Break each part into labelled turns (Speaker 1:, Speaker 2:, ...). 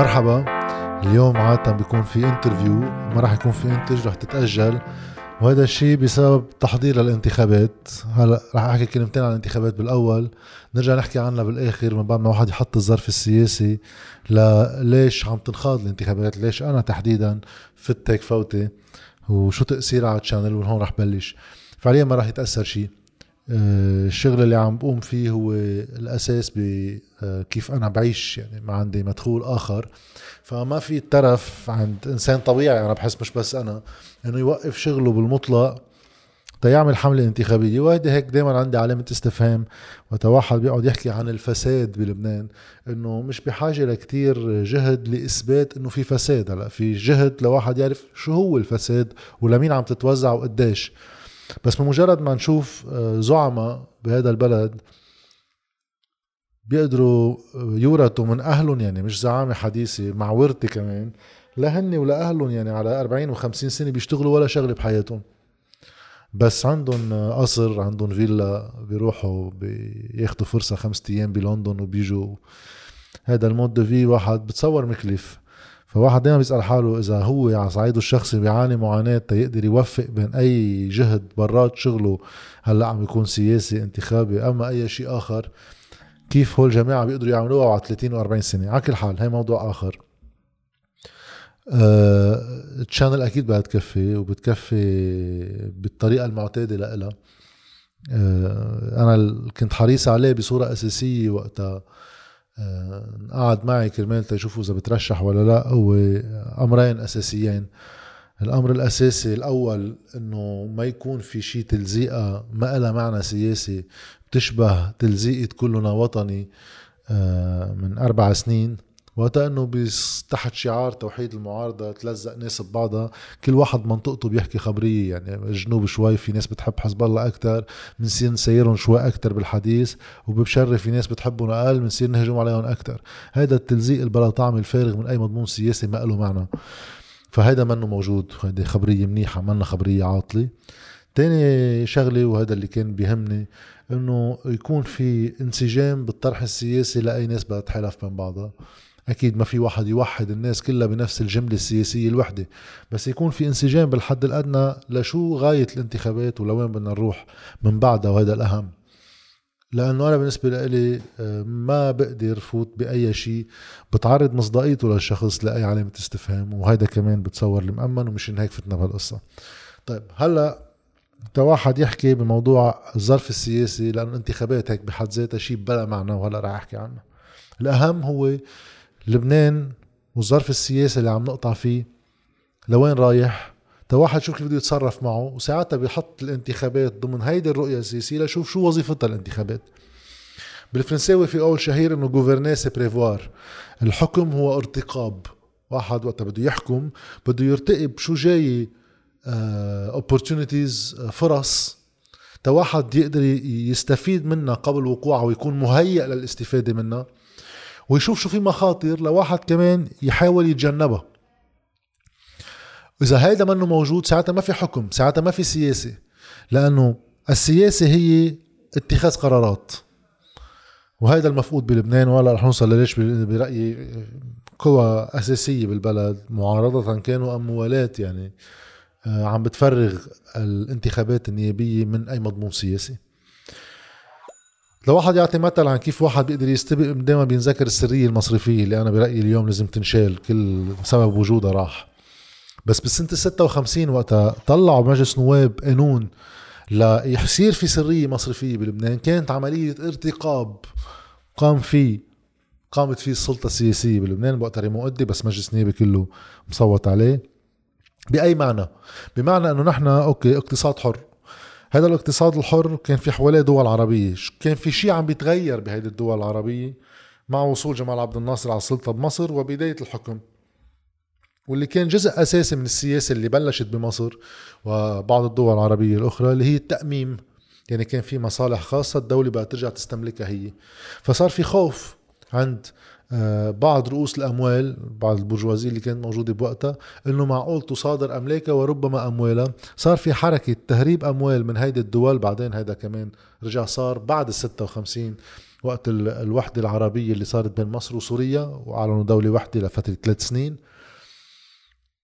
Speaker 1: مرحبا. اليوم عادة بيكون في interview ما راح يكون في انتج رح تتأجل. وهذا الشيء بسبب تحضير للانتخابات. هلا رح أحكي كلمتين عن الانتخابات بالأول. نرجع نحكي عنها بالآخر من بعد ما واحد يحط الظرف السياسي ليش عم تنخاض الانتخابات ليش أنا تحديدا بدك فوتي وشو تأثيرها على ال channel وهون رح بلش. فعليا ما رح يتأثر شيء. الشغل اللي عم بقوم فيه هو الأساس بكيف آه، أنا بعيش يعني ما عندي مدخول آخر. فما في ترف عند إنسان طبيعي أنا بحس مش بس أنا إنه يوقف شغله بالمطلق تيعمل حملة انتخابية. وهيدي هيك دايما عندي علامة استفهام. وقت واحد بيقعد يحكي عن الفساد بلبنان إنه مش بحاجة لكتير جهد لإثبات إنه في فساد. هلأ في جهد لواحد يعرف شو هو الفساد ولمين عم تتوزع وقديش. بس بمجرد ما نشوف آه، زعماء بهذا البلد بيقدروا يورثوا من أهلهم يعني مش زعامة حديثة مع ورثه كمان لهن ولا أهلهم يعني على 40 و50 سنة بيشتغلوا ولا شغلة بحياتهم. بس عندهم قصر عندهم فيلا بيروحوا بياخذوا فرصة خمسة أيام بلندن وبيجوا. هذا المود في واحد بتصور مكلف. فواحد دائما بيسأل حاله إذا هو على صعيده الشخصي بيعاني معاناة تيقدر يوفق بين أي جهد برات شغله هلأ عم يكون سياسي انتخابي أما أي شيء آخر كيف هول الجماعه بيقدروا يعملوها على 30 و40 سنة؟ على كل حال هي موضوع آخر. التشانل آه، أكيد بدها تكفي وبتكفي بالطريقة المعتادة لها آه، أنا كنت حريص عليه بصورة أساسية وقتها. قعد معي كرمال تشوفوا إذا بترشح ولا لا هو أمرين أساسيين. الأمر الأساسي الأول إنه ما يكون في شيء تلزيقة ما لها معنى سياسي بتشبه تلزيقة كلنا وطني آه، من أربع سنين. وقتها إنه تحت شعار توحيد المعارضة تلزق ناس ببعضها. كل واحد منطقته بيحكي خبرية يعني الجنوب شوي في ناس بتحب حزب الله أكثر بنصير نسيرهم شوي أكثر بالحديث وببشرف في ناس بتحبهم أقل بنصير نهجم عليهم أكثر هذا التلزيق البلا طعم الفارغ من أي مضمون سياسي ما له معنى. فهيدا منه موجود هيدي خبرية منيحة منا خبرية عاطلة. تاني شغلة وهذا اللي كان بيهمني إنه يكون في انسجام بالطرح السياسي لأي ناس بدها تحالف بين بعضها. أكيد ما في واحد يوحد الناس كلها بنفس الجملة السياسية الوحدة بس يكون في انسجام بالحد الأدنى لشو غاية الانتخابات ولوين بدنا نروح من بعدها وهذا الأهم. لأنه أنا بالنسبة لي آه، ما بقدر فوت بأي شيء بتعرض مصداقيته للشخص لأي علامة استفهام وهذا كمان بتصور المأمن ومشان هيك فتنا بهالقصة. طيب هلأ واحد يحكي بموضوع الظرف السياسي لأنه الانتخابات هيك بحد ذاتها شيء بلا معنى وهلأ رح أحكي عنه. الأهم هو لبنان والظرف السياسي اللي عم نقطع فيه لوين رايح؟ تا واحد شوف كيف بده يتصرف معه وساعتها بيحط الانتخابات ضمن هيدي الرؤية السياسية لشوف شو وظيفتها الانتخابات. بالفرنساوي في قول شهير إنه gouverner c'est prévoir الحكم هو ارتقاب. واحد وقت بده يحكم بده يرتقب شو جاي opportunities uh, فرص. تا واحد يقدر يستفيد منها قبل وقوعها ويكون مهيئ للاستفادة منها. ويشوف شو في مخاطر لواحد كمان يحاول يتجنبها. إذا هيدا منه موجود ساعتها ما في حكم ساعتها ما في سياسة لأنه السياسة هي اتخاذ قرارات. وهذا المفقود بلبنان ولا رح نوصل لليش؟ برأيي قوى أساسية بالبلد معارضة كانوا أم موالاة يعني آه، عم بتفرغ الانتخابات النيابية من أي مضمون سياسي. لو واحد يعطي مثل عن كيف واحد بيقدر يستبق دائما بينذكر السرية المصرفية اللي أنا برأيي اليوم لازم تنشال كل سبب وجودها راح. بس بالسنة ال 56 وقتها طلعوا بمجلس نواب قانون ليصير في سرية مصرفية بلبنان. كانت عملية ارتقاب قام فيه قامت فيه السلطة السياسية بلبنان وقتها مؤدي بس مجلس نيابي كله مصوت عليه. بأي معنى؟ بمعنى إنه نحن أوكي اقتصاد حر. هذا الاقتصاد الحر كان في حواليه دول عربية. كان في شيء عم بيتغير بهيدي الدول العربية مع وصول جمال عبد الناصر على السلطة بمصر وبداية الحكم. واللي كان جزء أساسي من السياسة اللي بلشت بمصر وبعض الدول العربية الأخرى اللي هي التأميم. يعني كان في مصالح خاصة الدولة بقى ترجع تستملكها هي. فصار في خوف عند بعض رؤوس الأموال بعض البرجوازية اللي كانت موجودة بوقتها إنه معقول تصادر املاكها وربما أموالها. صار في حركة تهريب أموال من هيدي الدول بعدين هيدا كمان رجع صار بعد ال 56 وقت الوحدة العربية اللي صارت بين مصر وسوريا وأعلنوا دولة وحدة لفترة ثلاث سنين.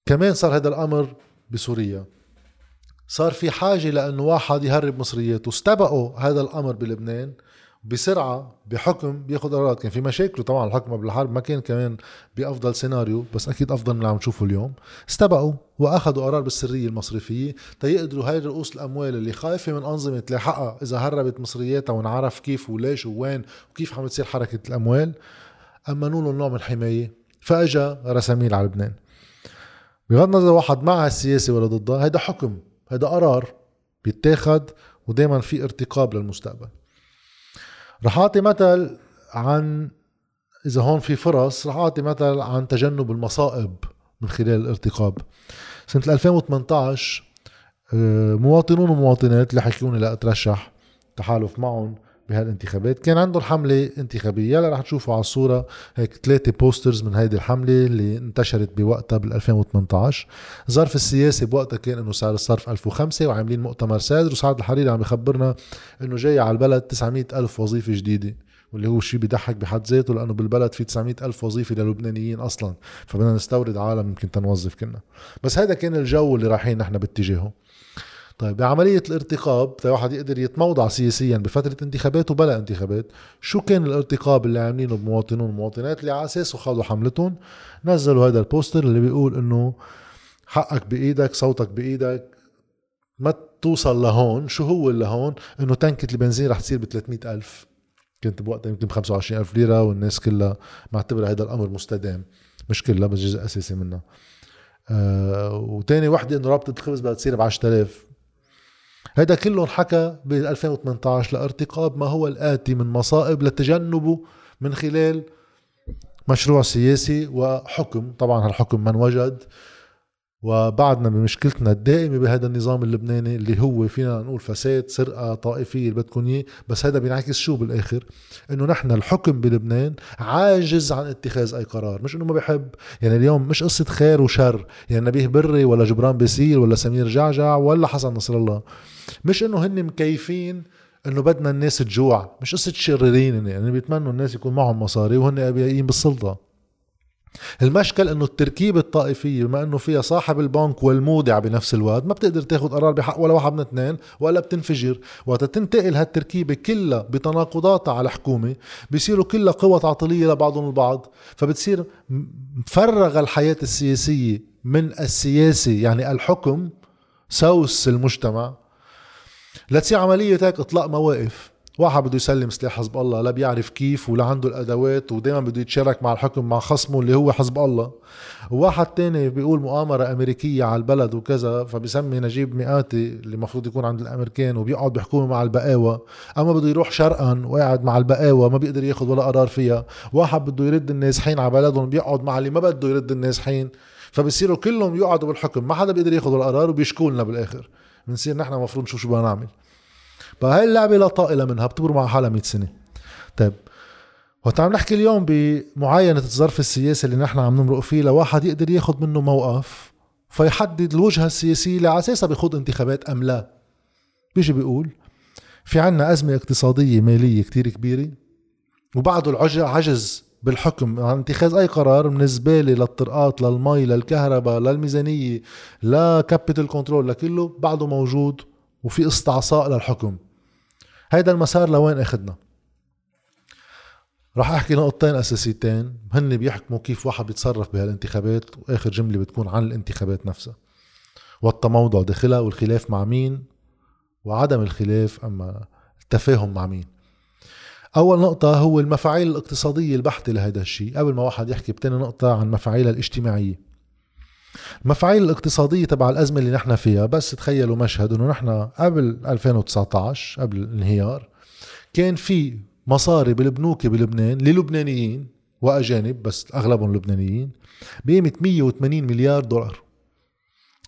Speaker 1: كمان صار هذا الأمر بسوريا. صار في حاجة لأنه واحد يهرب مصرياته. استبقوا هذا الأمر بلبنان. بسرعة بحكم بياخد قرارات. كان في مشاكل طبعا الحكم قبل الحرب ما كان كمان بأفضل سيناريو بس أكيد أفضل من اللي عم نشوفه اليوم. استبقوا وأخذوا قرار بالسرية المصرفية تيقدروا هاي رؤوس الأموال اللي خايفة من أنظمة تلاحقها إذا هربت مصرياتها ونعرف كيف وليش ووين وكيف عم تصير حركة الأموال. أمنوا لهم نوع من الحماية فأجا رساميل على لبنان. بغض النظر واحد مع السياسة ولا ضدها هيدا حكم هيدا قرار بيتاخد ودايما في ارتقاب للمستقبل. رح أعطي مثل عن إذا هون في فرص رح أعطي مثل عن تجنب المصائب من خلال الارتقاب. سنة 2018 آه، مواطنون ومواطنات اللي حكوني لأترشح تحالف معهم. بهالانتخابات. كان عندهم حملة انتخابية يلا رح تشوفوا على الصورة هيك ثلاثة بوسترز من هيدي الحملة اللي انتشرت بوقتها بال 2018 الظرف السياسي بوقتها كان إنه سعر الصرف 1005 وعاملين مؤتمر سادر وسعد الحريري عم يخبرنا إنه جاي على البلد 900 ألف وظيفة جديدة واللي هو شيء بيضحك بحد ذاته لأنه بالبلد في 900 ألف وظيفة للبنانيين أصلا فبدنا نستورد عالم يمكن تنوظف كنا بس هذا كان الجو اللي رايحين نحن باتجاهه. طيب بعملية الارتقاب واحد يقدر يتموضع سياسيا بفترة انتخابات وبلا انتخابات. شو كان الارتقاب اللي عاملينه بمواطنون ومواطنات اللي على اساسه خاضوا حملتهم؟ نزلوا هذا البوستر اللي بيقول إنه حقك بإيدك صوتك بإيدك ما توصل لهون. شو هو اللي هون؟ إنه تنكة البنزين رح تصير ب ألف. كنت بوقتها يمكن ب 25 ألف ليرة والناس كلها معتبرة هذا الأمر مستدام. مش كلها بس جزء أساسي منها. آه وتاني وحدة إنه رابطة الخبز بدها تصير ب 10000 هذا كله انحكى ب 2018 لارتقاب ما هو الآتي من مصائب لتجنبه من خلال مشروع سياسي وحكم. طبعا هالحكم من وجد وبعدنا بمشكلتنا الدائمة بهذا النظام اللبناني اللي هو فينا نقول فساد سرقة طائفية اللي بدكم إياه. بس هذا بينعكس شو بالآخر؟ إنه نحن الحكم بلبنان عاجز عن اتخاذ أي قرار. مش إنه ما بحب. يعني اليوم مش قصة خير وشر. يعني نبيه بري ولا جبران باسيل ولا سمير جعجع ولا حسن نصر الله. مش إنه هن مكيفين إنه بدنا الناس تجوع. مش قصة شريرين يعني بيتمنوا الناس يكون معهم مصاري وهن ابيائيين بالسلطة. المشكل إنه التركيبة الطائفية بما إنه فيها صاحب البنك والمودع بنفس الوقت ما بتقدر تاخذ قرار بحق ولا واحد من اثنين ولا بتنفجر. وقت تنتقل هالتركيبة كلها بتناقضاتها على حكومة بيصيروا كلها قوى تعطيلية لبعضهم البعض. فبتصير مفرغ الحياة السياسية من السياسي يعني الحكم سوس المجتمع. لتصير عملية هيك إطلاق مواقف. واحد بده يسلم سلاح حزب الله لا بيعرف كيف ولا عنده الأدوات ودائما بده يتشارك مع الحكم مع خصمه اللي هو حزب الله. وواحد تاني بيقول مؤامرة أمريكية على البلد وكذا فبيسمي نجيب مئاتي اللي المفروض يكون عند الأمريكان وبيقعد بيحكوا مع البقاوة. أما بده يروح شرقا وقاعد مع البقاوة ما بيقدر ياخذ ولا قرار فيها. واحد بده يرد النازحين على بلدهم بيقعد مع اللي ما بده يرد النازحين فبصيروا كلهم يقعدوا بالحكم ما حدا بيقدر ياخذ القرار وبيشكوا لنا بالآخر. بنصير نحن المفروض نشوف شو بدنا نعمل. فهي اللعبة لا طائلة منها بتمر مع حالها 100 سنة. طيب وقت عم نحكي اليوم بمعاينة الظرف السياسي اللي نحن عم نمرق فيه لواحد يقدر ياخذ منه موقف فيحدد الوجهة السياسية اللي على أساسها بيخوض انتخابات أم لا. بيجي بيقول في عنا أزمة اقتصادية مالية كتير كبيرة وبعده العجز بالحكم عن اتخاذ أي قرار من الزبالة للطرقات للمي للكهرباء للميزانية ل capital control لكله بعده موجود وفي استعصاء للحكم. هيدا المسار لوين أخذنا؟ راح أحكي نقطتين أساسيتين هن بيحكموا كيف واحد بيتصرف بهالانتخابات وآخر جملة بتكون عن الانتخابات نفسها. والتموضع داخلها والخلاف مع مين؟ وعدم الخلاف أما التفاهم مع مين. أول نقطة هو المفاعيل الاقتصادية البحتة لهذا الشيء. قبل ما واحد يحكي بتاني نقطة عن مفاعيلها الاجتماعية. المفاعيل الاقتصادية تبع الأزمة اللي نحن فيها بس تخيلوا مشهد إنه نحن قبل 2019 قبل الانهيار كان في مصاري بالبنوك بلبنان للبنانيين وأجانب بس أغلبهم لبنانيين بقيمة 180 مليار دولار.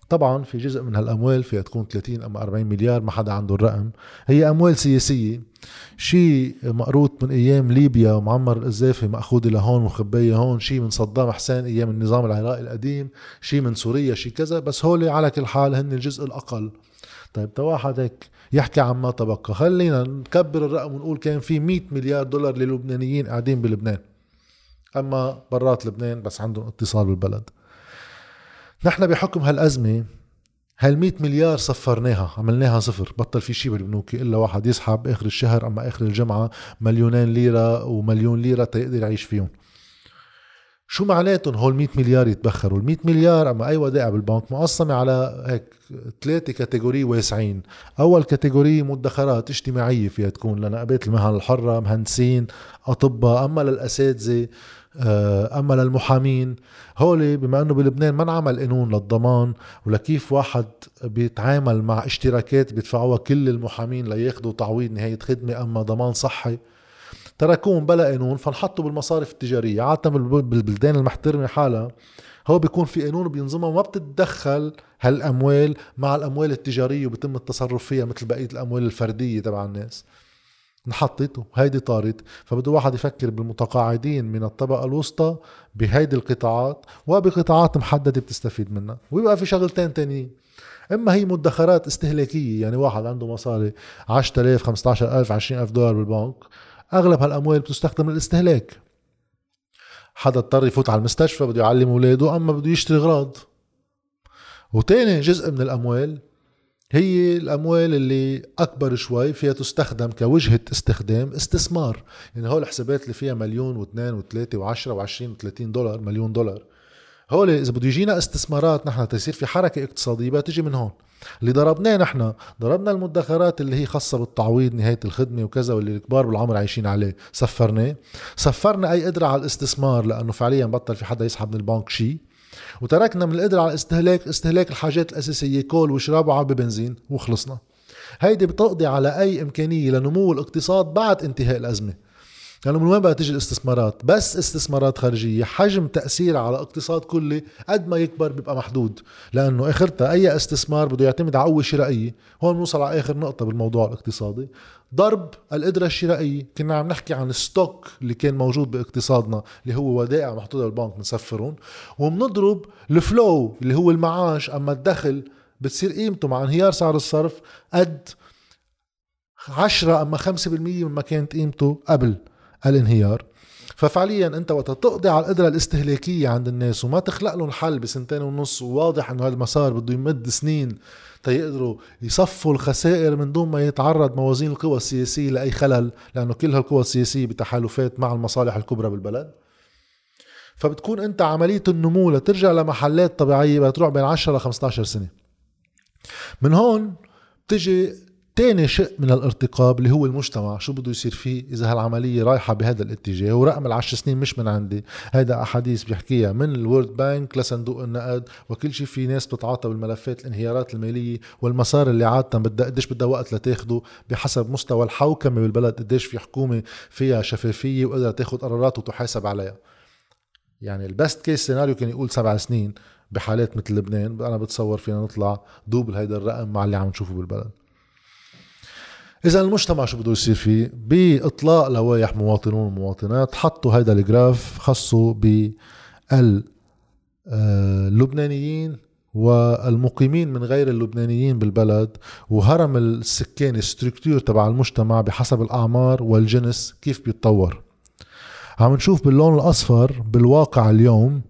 Speaker 1: طبعا في جزء من هالأموال فيها تكون 30 أو 40 مليار ما حدا عنده الرقم. هي أموال سياسية. شيء مقروط من أيام ليبيا ومعمر القذافي مأخوذ لهون وخباية هون شيء من صدام حسين أيام النظام العراقي القديم شيء من سوريا شيء كذا بس هول على كل حال هن الجزء الأقل. طيب تواحد هيك يحكي عن ما تبقى. خلينا نكبر الرقم ونقول كان في 100 مليار دولار للبنانيين قاعدين بلبنان. أما برات لبنان بس عندهم اتصال بالبلد. نحن بحكم هالأزمة هال 100 مليار صفرناها عملناها صفر بطل في شيء بالبنوك إلا واحد يسحب آخر الشهر أما آخر الجمعة مليونين ليرة ومليون ليرة تيقدر يعيش فيهم. شو معناتهم هول 100 مليار يتبخروا؟ ال 100 مليار أما أي ودائع بالبنك مقسمة على هيك ثلاثة catégories واسعين. أول catégorie مدخرات اجتماعية فيها تكون لنقابات المهن الحرة مهندسين أطباء. أما للأساتذة أما للمحامين. هولي بما إنه بلبنان ما انعمل قانون للضمان ولكيف واحد بيتعامل مع اشتراكات بيدفعوها كل المحامين لياخذوا تعويض نهاية خدمة أما ضمان صحي تركوهم بلا قانون فانحطوا بالمصارف التجارية. عاده بالبلدان المحترمة حالها هو بيكون في قانون بينظمها وما بتتدخل هالأموال مع الأموال التجارية وبيتم التصرف فيها مثل بقية الأموال الفردية تبع الناس. انحطت وهيدي طارت فبده واحد يفكر بالمتقاعدين من الطبقة الوسطى بهيدي القطاعات وبقطاعات محددة بتستفيد منها ويبقى في شغلتين تانيين. إما هي مدخرات استهلاكية يعني واحد عنده مصاري 10000 15000 20000 دولار بالبنك أغلب هالأموال بتستخدم للاستهلاك. حدا اضطر يفوت على المستشفى بده يعلم أولاده أما بده يشتري أغراض. وتاني جزء من الأموال هي الأموال اللي أكبر شوي فيها تستخدم كوجهة استخدام استثمار. يعني هول الحسابات اللي فيها مليون واثنين وثلاثة وعشرة وعشرين وثلاثين دولار مليون دولار. هول إذا بده يجينا استثمارات نحن تصير في حركة اقتصادية بتجي من هون. اللي ضربناه نحن ضربنا المدخرات اللي هي خاصة بالتعويض نهاية الخدمة وكذا واللي الكبار بالعمر عايشين عليه. صفرناه صفرنا أي قدرة على الاستثمار لأنه فعليا بطل في حدا يسحب من البنك شيء. وتركنا من القدرة على استهلاك استهلاك الحاجات الأساسية كول وشراب وعبي بنزين وخلصنا. هيدي بتقضي على أي إمكانية لنمو الاقتصاد بعد انتهاء الأزمة. لأنه من وين بقى تيجي الاستثمارات؟ بس استثمارات خارجية حجم تأثيرها على اقتصاد كلي قد ما يكبر بيبقى محدود. لأنه آخرتها أي استثمار بده يعتمد على قوة شرائية. هون نوصل على آخر نقطة بالموضوع الاقتصادي. ضرب القدرة الشرائية. كنا عم نحكي عن stock اللي كان موجود باقتصادنا اللي هو ودائع محطوطة بالبنك بنسفرهم. وبنضرب الفلو اللي هو المعاش. أما الدخل بتصير قيمته مع انهيار سعر الصرف قد 10 أما 5% مما كانت قيمته قبل الانهيار. ففعليا أنت وقت تقضي على القدرة الاستهلاكية عند الناس وما تخلق لهم حل بسنتين ونص وواضح إنه هذا المسار بده يمد سنين تيقدروا يصفوا الخسائر من دون ما يتعرض موازين القوى السياسية لأي خلل لأنه كل هالقوى السياسية بتحالفات مع المصالح الكبرى بالبلد. فبتكون أنت عملية النمو لترجع لمحلات طبيعية بتروح بين 10 ل 15 سنة. من هون بتجي تاني شق من الارتقاب اللي هو المجتمع شو بده يصير فيه؟ إذا هالعملية رايحة بهذا الاتجاه ورقم العشر سنين مش من عندي. هيدا أحاديث بيحكيها من الورد بانك لصندوق النقد وكل شيء في ناس بتتعاطى بالملفات الانهيارات المالية والمسار اللي عاده بدها قديش بدها وقت لتاخده بحسب مستوى الحوكمة بالبلد قديش في حكومة فيها شفافية وقدرت تاخذ قرارات وتحاسب عليها. يعني ال best case scenario كان يقول سبع سنين بحالات مثل لبنان أنا بتصور فينا نطلع double هيدا الرقم مع اللي عم نشوفه بالبلد. إذا المجتمع شو بده يصير فيه؟ بإطلاق لوائح مواطنون ومواطنات حطوا هيدا ال graph خصوا باللبنانيين والمقيمين من غير اللبنانيين بالبلد وهرم السكاني ستركتور تبع المجتمع بحسب الأعمار والجنس كيف بيتطور. عم نشوف باللون الأصفر بالواقع اليوم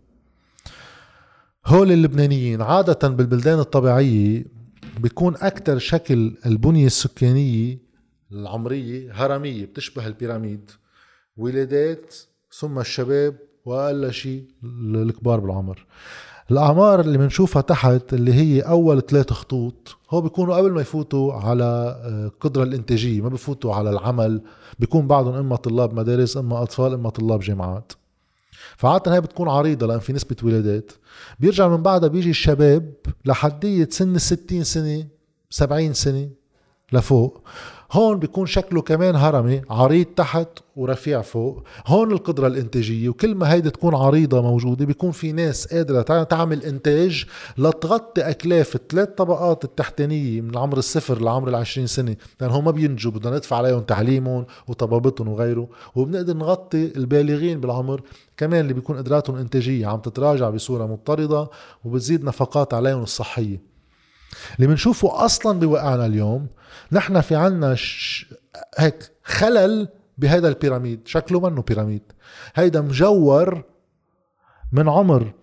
Speaker 1: هول اللبنانيين عادة بالبلدان الطبيعية بيكون أكثر شكل البنية السكانية العمرية هرمية بتشبه البيراميد. ولادات ثم الشباب وأقل شيء الكبار بالعمر. الأعمار اللي بنشوفها تحت اللي هي أول ثلاث خطوط هو بيكونوا قبل ما يفوتوا على القدرة آه، الإنتاجية ما بفوتوا على العمل. بيكون بعضهم إما طلاب مدارس إما أطفال إما طلاب جامعات. فعادة هي بتكون عريضة لأن في نسبة ولادات. بيرجع من بعدها بيجي الشباب لحدية سن الستين سنة سبعين سنة لفوق. هون بيكون شكله كمان هرمي عريض تحت ورفيع فوق. هون القدرة الإنتاجية وكل ما هيدي تكون عريضة موجودة بيكون في ناس قادرة تعمل إنتاج لتغطي أكلاف الثلاث طبقات التحتانية من عمر الصفر لعمر العشرين سنة. لأن هم ما بينجوا بدنا ندفع عليهم تعليمهم وطبابتهم وغيره وبنقدر نغطي البالغين بالعمر كمان اللي بيكون قدراتهم إنتاجية. عم تتراجع بصورة مضطردة وبتزيد نفقات عليهم الصحية. اللي بنشوفه أصلا بواقعنا اليوم نحن في عنا ش... هيك خلل بهذا البيراميد شكله منه بيراميد. هيدا مجور من عمر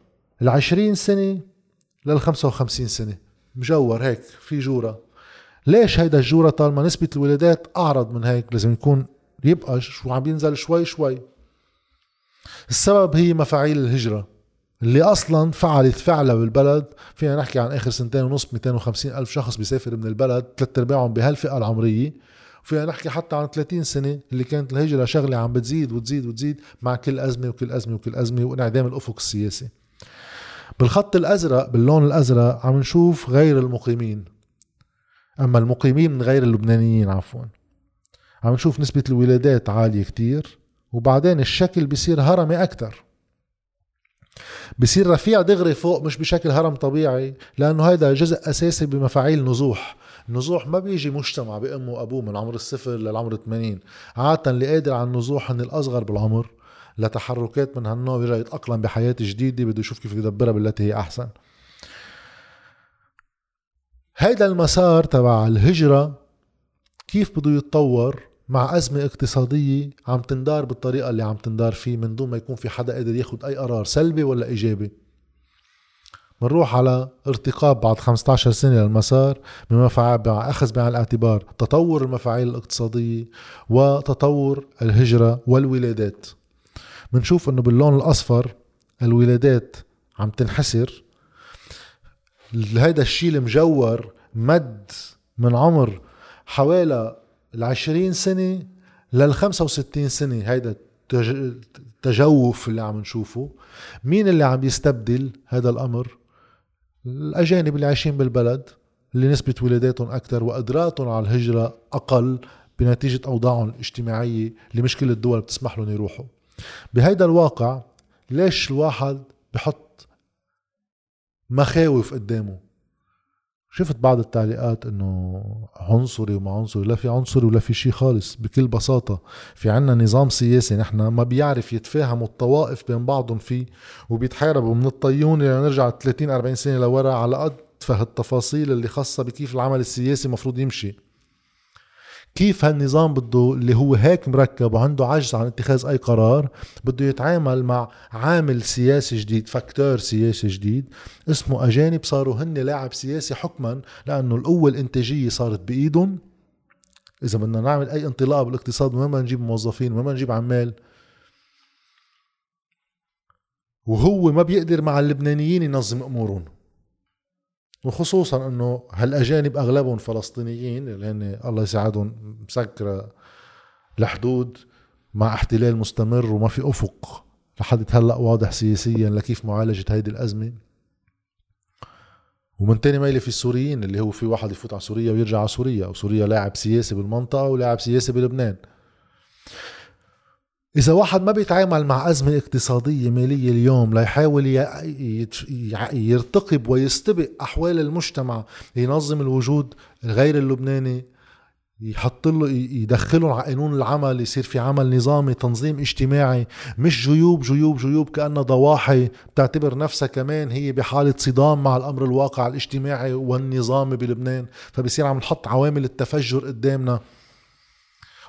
Speaker 1: العشرين سنة للخمسة وخمسين سنة. مجور هيك في جورة. ليش هيدا الجورة طالما نسبة الولادات أعرض من هيك؟ لازم يكون يبقى شو عم ينزل شوي شوي. السبب هي مفاعيل الهجرة. اللي أصلا فعلت فعلها بالبلد. فينا نحكي عن آخر سنتين ونص 250 ألف شخص بيسافر من البلد ثلاث أرباعهم بهالفئة العمرية. وفينا نحكي حتى عن 30 سنة اللي كانت الهجرة شغلة عم بتزيد وتزيد وتزيد مع كل أزمة وكل أزمة وكل أزمة وانعدام الأفق السياسي. بالخط الأزرق باللون الأزرق عم نشوف غير المقيمين. أما المقيمين من غير اللبنانيين عفوا. عم نشوف نسبة الولادات عالية كتير وبعدين الشكل بيصير هرمي أكثر بصير رفيع دغري فوق مش بشكل هرم طبيعي لأنه هذا جزء أساسي بمفاعيل نزوح. النزوح ما بيجي مجتمع بأمه وأبوه من عمر الصفر للعمر 80 عادة اللي قادر على النزوح هن الأصغر بالعمر لتحركات من هالنوع بيرجع يتأقلم بحياة جديدة بده يشوف كيف يدبرها بالتي هي أحسن. هيدا المسار تبع الهجرة كيف بده يتطور؟ مع أزمة اقتصادية عم تندار بالطريقة اللي عم تندار فيه من دون ما يكون في حدا قادر ياخد أي قرار سلبي ولا إيجابي. بنروح على ارتقاب بعد 15 سنة للمسار بما أخذ بعين الاعتبار تطور المفاعيل الاقتصادية وتطور الهجرة والولادات. بنشوف إنه باللون الأصفر الولادات عم تنحسر. هيدا الشيء المجور مد من عمر حوالي ال سنة لل 65 سنة هيدا التجوف اللي عم نشوفه. مين اللي عم يستبدل هذا الأمر؟ الأجانب اللي عايشين بالبلد اللي نسبة ولاداتهم أكثر وقدراتهم على الهجرة أقل بنتيجة أوضاعهم الاجتماعية اللي مش كل الدول بتسمح لهم يروحوا. بهيدا الواقع ليش الواحد بحط مخاوف قدامه؟ شفت بعض التعليقات إنه عنصري وما عنصري لا في عنصري ولا في شيء خالص بكل بساطة. في عنا نظام سياسي نحن ما بيعرف يتفاهموا الطوائف بين بعضهم فيه وبيتحاربوا من الطيون لنرجع 30 40 سنة لورا على قد فه التفاصيل اللي خاصة بكيف العمل السياسي مفروض يمشي. كيف هالنظام بده اللي هو هيك مركب وعنده عجز عن اتخاذ أي قرار بده يتعامل مع عامل سياسي جديد فاكتور سياسي جديد اسمه أجانب صاروا هن لاعب سياسي حكما لأنه القوه الانتاجيه صارت بإيدهم. إذا بدنا نعمل أي انطلاق بالاقتصاد ما بدنا نجيب موظفين ما بدنا نجيب عمال؟ وهو ما بيقدر مع اللبنانيين ينظم أمورهم. وخصوصا إنه هالأجانب أغلبهم فلسطينيين اللي هن الله يساعدهم مسكرة الحدود مع احتلال مستمر وما في أفق لحد هلا واضح سياسيا لكيف معالجة هيدي الأزمة. ومن تاني ميلة في السوريين اللي هو في واحد يفوت على سوريا ويرجع على سوريا وسوريا لاعب سياسي بالمنطقة ولاعب سياسي بلبنان. إذا واحد ما بيتعامل مع أزمة اقتصادية مالية اليوم ليحاول يرتقب ويستبق أحوال المجتمع ينظم الوجود غير اللبناني يحط له يدخلهم على قانون العمل يصير في عمل نظامي تنظيم اجتماعي مش جيوب جيوب جيوب كأنها ضواحي بتعتبر نفسها كمان هي بحالة صدام مع الأمر الواقع الاجتماعي والنظامي بلبنان فبصير عم نحط عوامل التفجر قدامنا.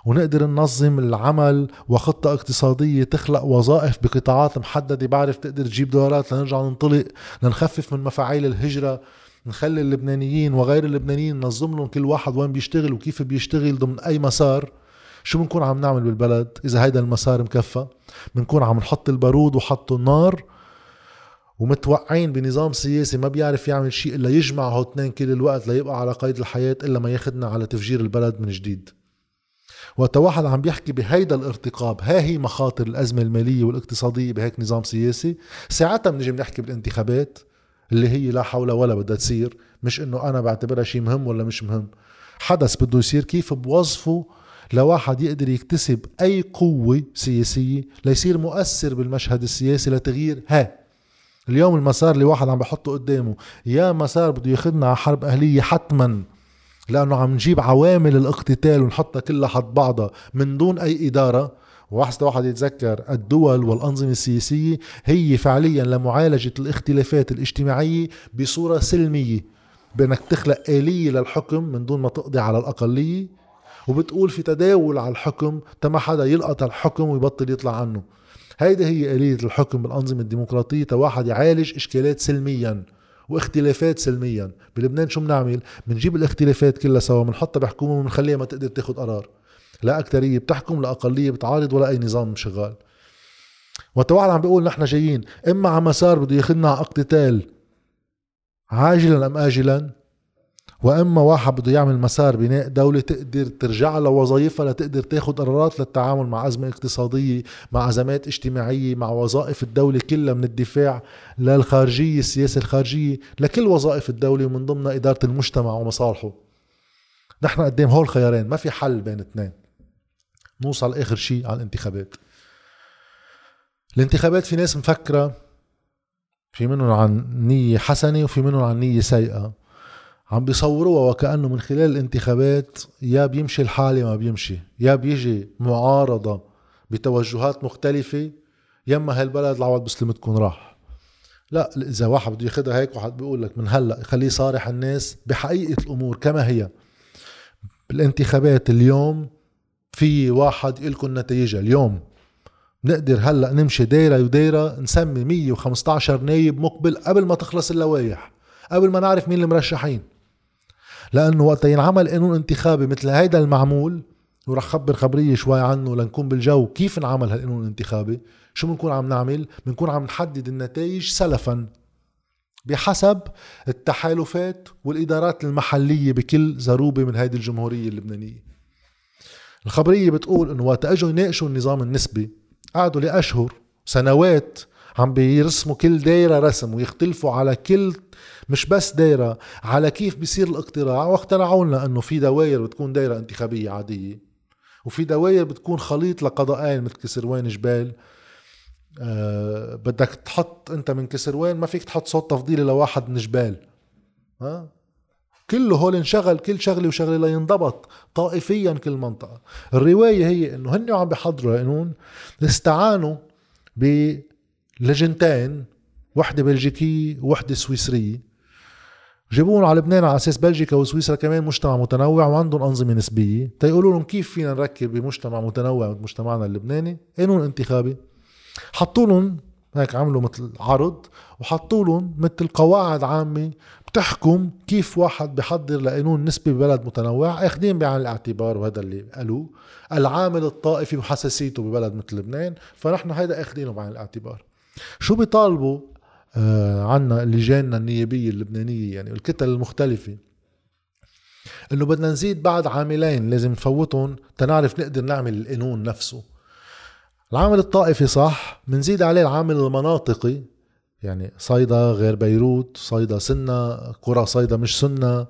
Speaker 1: ونقدر ننظم العمل وخطة اقتصادية تخلق وظائف بقطاعات محددة. بعرف تقدر تجيب دولارات لنرجع ننطلق لنخفف من مفاعيل الهجرة نخلي اللبنانيين وغير اللبنانيين ننظم لهم كل واحد وين بيشتغل وكيف بيشتغل ضمن أي مسار. شو بنكون عم نعمل بالبلد؟ إذا هيدا المسار مكفى. بنكون عم نحط البارود وحط النار ومتوقعين بنظام سياسي ما بيعرف يعمل شيء إلا يجمع هو اثنين كل الوقت ليبقى على قيد الحياة إلا ما ياخذنا على تفجير البلد من جديد. وقت واحد عم بيحكي بهيدا الارتقاب. ها هي مخاطر الأزمة المالية والاقتصادية بهيك نظام سياسي. ساعتها بنجي بنحكي بالانتخابات اللي هي لا حول ولا بدها تصير. مش إنه أنا بعتبرها شيء مهم ولا مش مهم. حدث بده يصير كيف بوظفه لواحد يقدر يكتسب أي قوة سياسية ليصير مؤثر بالمشهد السياسي لتغيير. ها اليوم المسار اللي واحد عم بحطه قدامه يا مسار بده ياخذنا على حرب أهلية حتما. لأنه عم نجيب عوامل الاقتتال ونحطها كلها حد بعضها من دون أي إدارة. واحد واحد يتذكر الدول والأنظمة السياسية هي فعليا لمعالجة الاختلافات الاجتماعية بصورة سلمية. بأنك تخلق آلية للحكم من دون ما تقضي على الأقلية. وبتقول في تداول على الحكم تما حدا يلقط الحكم ويبطل يطلع عنه. هيدي هي آلية الحكم بالأنظمة الديمقراطية تواحد يعالج إشكالات سلميا. واختلافات سلميا. بلبنان شو بنعمل بنجيب الاختلافات كلها سوا بنحطها بحكومة وبنخليها ما تقدر تاخد قرار. لا أكترية بتحكم لا أقلية بتعارض ولا أي نظام شغال. وتواحد عم بيقول نحن جايين إما على مسار بده ياخذنا على اقتتال عاجلا أم آجلا؟ وإما واحد بده يعمل مسار بناء دولة تقدر ترجع لوظائفها لتقدر تاخذ قرارات للتعامل مع أزمة اقتصادية مع أزمات اجتماعية مع وظائف الدولة كلها من الدفاع للخارجية السياسة الخارجية لكل وظائف الدولة ومن ضمنها إدارة المجتمع ومصالحه. نحن قدام هول الخيارين ما في حل بين اثنين. نوصل آخر شيء على الانتخابات. الانتخابات في ناس مفكرة في منهم عن نية حسنة وفي منهم عن نية سيئة. عم بيصوروها وكأنه من خلال الانتخابات يا بيمشي الحال ما بيمشي يا بيجي معارضة بتوجهات مختلفة يما هالبلد العوض بسلمتكم راح. لا إذا واحد بده ياخذها هيك واحد بيقول لك من هلأ خليه صارح الناس بحقيقة الأمور كما هي. بالانتخابات اليوم في واحد لكم نتائجها اليوم. نقدر هلأ نمشي دايرة ودايرة نسمي 115 نايب مقبل قبل ما تخلص اللوائح قبل ما نعرف مين المرشحين. لأنه وقت ينعمل قانون انتخابي مثل هيدا المعمول ورح خبر خبرية شوي عنه لنكون بالجو كيف انعمل هالقانون الانتخابي شو بنكون عم نعمل؟ بنكون عم نحدد النتائج سلفا بحسب التحالفات والإدارات المحلية بكل زروبة من هيدي الجمهورية اللبنانية. الخبرية بتقول إنه وقت إجوا يناقشوا النظام النسبي قعدوا لأشهر سنوات عم بيرسموا كل دايرة رسم ويختلفوا على كل مش بس دايرة على كيف بيصير الاقتراع واخترعوا لنا إنه في دوائر بتكون دايرة انتخابية عادية وفي دوائر بتكون خليط لقضائين مثل كسروان جبال. أه بدك تحط أنت من كسروان ما فيك تحط صوت تفضيلي لواحد من جبال. ها؟ كله هول انشغل كل شغلة وشغلة لينضبط طائفيا كل منطقة. الرواية هي إنه هن عم بيحضروا قانون استعانوا بلجنتين وحدة بلجيكية وحده سويسرية. جابوهم على لبنان على أساس بلجيكا وسويسرا كمان مجتمع متنوع وعندهم أنظمة نسبية. تيقولوا لهم كيف فينا نركب بمجتمع متنوع مثل مجتمعنا اللبناني؟ قانون انتخابي. حطوا لهم هيك عملوا مثل عرض وحطوا لهم مثل قواعد عامة بتحكم كيف واحد بحضر لقانون نسبي ببلد متنوع أخذين بعين الاعتبار وهذا اللي قالوه. العامل الطائفي وحساسيته ببلد مثل لبنان. فنحن هيدا أخذينه بعين الاعتبار. شو بيطالبوا آه عنا لجاننا النيابية اللبنانية يعني الكتل المختلفة؟ إنه بدنا نزيد بعد عاملين لازم نفوتهم تنعرف نقدر نعمل القانون نفسه. العامل الطائفي صح بنزيد عليه العامل المناطقي يعني صيدا غير بيروت صيدا سنة قرى صيدا مش سنة.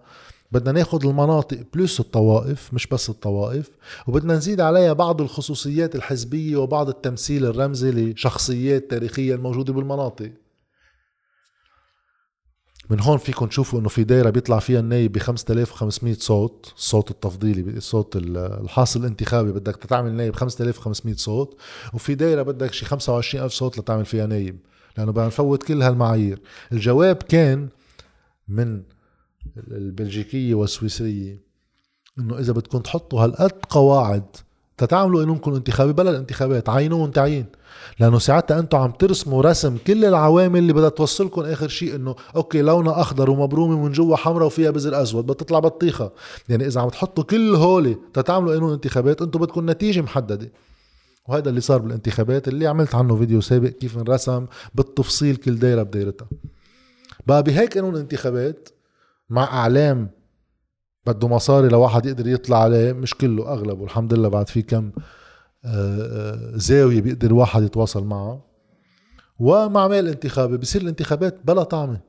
Speaker 1: بدنا ناخد المناطق بلس الطوائف مش بس الطوائف وبدنا نزيد عليها بعض الخصوصيات الحزبية وبعض التمثيل الرمزي لشخصيات تاريخية الموجودة بالمناطق. من هون فيكم تشوفوا إنه في دايرة بيطلع فيها النايب ب 5500 صوت الصوت التفضيلي الصوت الحاصل الانتخابي بدك تعمل نايب 5500 صوت وفي دايرة بدك شي 25000 صوت لتعمل فيها نايب لأنه بدنا نفوت كل هالمعايير. الجواب كان من البلجيكية والسويسرية إنه إذا بدكم تحطوا هالقد قواعد تتعملوا قانونكم انتخابي بلا الانتخابات عينوهم تعيين. لأنه ساعتها أنتم عم ترسموا رسم كل العوامل اللي بدها توصلكم آخر شيء إنه أوكي لونها أخضر ومبرومة من جوا حمراء وفيها بزر أسود بدها تطلع بطيخة. يعني إذا عم تحطوا كل هولي تتعملوا قانون انتخابات أنتم بدكم نتيجة محددة. وهذا اللي صار بالانتخابات اللي عملت عنه فيديو سابق كيف انرسم بالتفصيل كل دايرة بدايرتها. بقى بهيك قانون انتخابات مع إعلام بده مصاري لواحد يقدر يطلع عليه مش كله أغلبه الحمد لله بعد في كم آه، آه، زاوية بيقدر واحد يتواصل معها ومع مال انتخابي بصير الانتخابات بلا طعمة.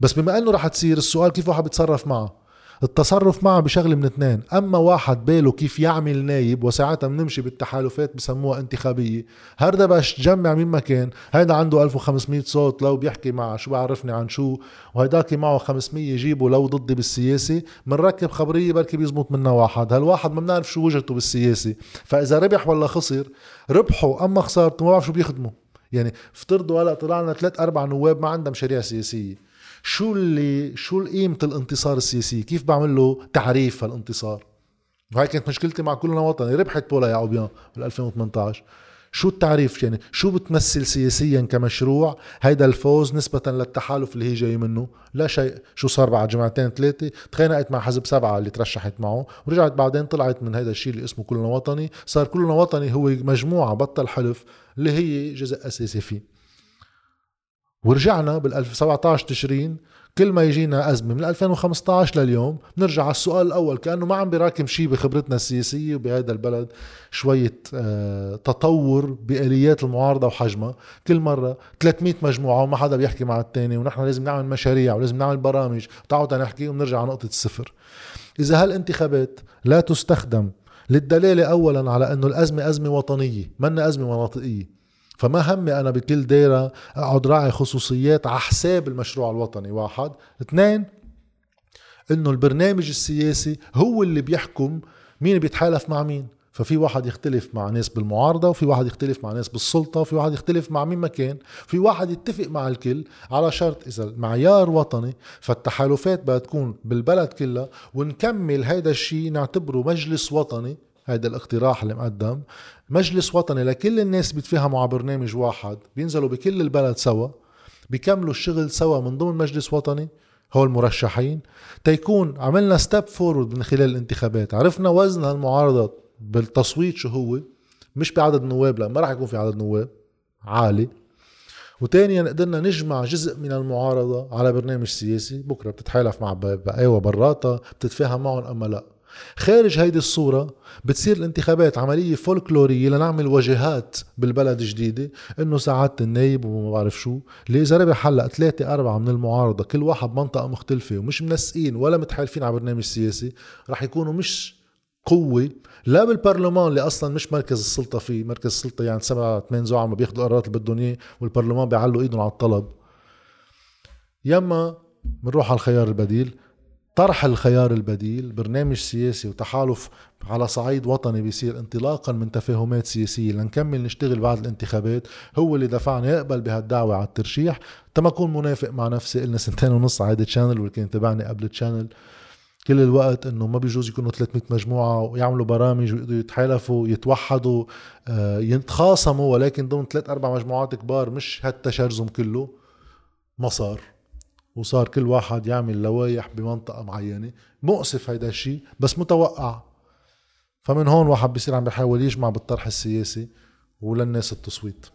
Speaker 1: بس بما إنه رح تصير السؤال كيف واحد بيتصرف معها التصرف معه بشغلة من اثنين. أما واحد باله كيف يعمل نايب وساعتها بنمشي بالتحالفات بسموها انتخابية. هردا باش تجمع من مكان هيدا عنده 1500 صوت لو بيحكي مع شو بعرفني عن شو. وهيداك معه 500 يجيبه لو ضدي بالسياسة. بنركب خبرية بركي بيزبط منا واحد. هالواحد ما بنعرف شو وجهته بالسياسة. فإذا ربح ولا خسر ربحه أما خسارته ما بعرف شو بيخدمه يعني افترضوا هلأ طلعنا ثلاث أربع نواب ما عندها مشاريع سياسية. شو اللي شو قيمه الانتصار السياسي كيف بعمل له تعريف هالانتصار؟ وهي كانت مشكلتي مع كلنا وطني. ربحت بولا يعقوبيان بال 2018 شو التعريف يعني؟ شو بتمثل سياسيا كمشروع؟ هيدا الفوز نسبة للتحالف اللي هي جاي منه. لا شيء. شو صار بعد جمعتين ثلاثة؟ تخانقت مع حزب سبعة اللي ترشحت معه. ورجعت بعدين طلعت من هيدا الشيء اللي اسمه كلنا وطني. صار كلنا وطني هو مجموعة بطل حلف اللي هي جزء أساسي فيه. ورجعنا بال 17 تشرين كل ما يجينا أزمة من 2015 لليوم بنرجع على السؤال الأول كأنه ما عم بيراكم شيء بخبرتنا السياسية وبهذا البلد شوية آه تطور بآليات المعارضة وحجمها. كل مرة 300 مجموعة وما حدا بيحكي مع الثاني ونحن لازم نعمل مشاريع ولازم نعمل برامج. تعالوا نحكي ونرجع على نقطة الصفر. إذا هالانتخابات لا تستخدم للدلالة أولا على أنه الأزمة أزمة وطنية منا أزمة مناطقية فما همي أنا بكل دايرة أقعد راعي خصوصيات على حساب المشروع الوطني واحد. اثنين إنه البرنامج السياسي هو اللي بيحكم مين بيتحالف مع مين. ففي واحد يختلف مع ناس بالمعارضة وفي واحد يختلف مع ناس بالسلطة وفي واحد يختلف مع مين ما كان. في واحد يتفق مع الكل على شرط إذا المعيار وطني فالتحالفات بدها تكون بالبلد كلها ونكمل هيدا الشيء نعتبره مجلس وطني هيدا الاقتراح اللي مقدم. مجلس وطني لكل الناس بيتفاهموا على برنامج واحد بينزلوا بكل البلد سوا بيكملوا الشغل سوا من ضمن مجلس وطني هو المرشحين تيكون عملنا step forward من خلال الانتخابات. عرفنا وزن هالمعارضة بالتصويت شو هو؟ مش بعدد النواب لا ما راح يكون في عدد نواب عالي. وثانيا قدرنا نجمع جزء من المعارضة على برنامج سياسي. بكرة بتتحالف مع بقوى برات بتتفاهم معهم أما لا. خارج هيدي الصورة بتصير الانتخابات عملية فولكلورية لنعمل وجهات بالبلد جديدة إنه سعادة النايب وما بعرف شو اللي اذا ربح هلا ثلاثة أربعة من المعارضة كل واحد بمنطقة مختلفة ومش منسقين ولا متحالفين على برنامج سياسي رح يكونوا مش قوة لا بالبرلمان اللي أصلا مش مركز السلطة فيه. مركز السلطة يعني سبعة ثمان زعماء بياخذوا قرارات اللي بدهم إياه والبرلمان بيعلوا إيدهم على الطلب. يما بنروح على الخيار البديل طرح الخيار البديل برنامج سياسي وتحالف على صعيد وطني بيصير انطلاقا من تفاهمات سياسية. لنكمل نشتغل بعد الانتخابات. هو اللي دفعني يقبل بهالدعوة على الترشيح. تما أكون منافق مع نفسي. قلنا سنتين ونص على هيدي ال channel واللي كان تابعني قبل ال channel كل الوقت إنه ما بيجوز يكونوا 300 مجموعة ويعملوا برامج ويقدروا يتحالفوا يتوحدوا آه، يتخاصموا ولكن ضمن ثلاث أربع مجموعات كبار مش هالتشرذم كله. ما صار. وصار كل واحد يعمل لوايح بمنطقة معينة. مؤسف هيدا الشيء بس متوقع. فمن هون واحد بيصير عم بيحاول يجمع بالطرح السياسي وللناس التصويت.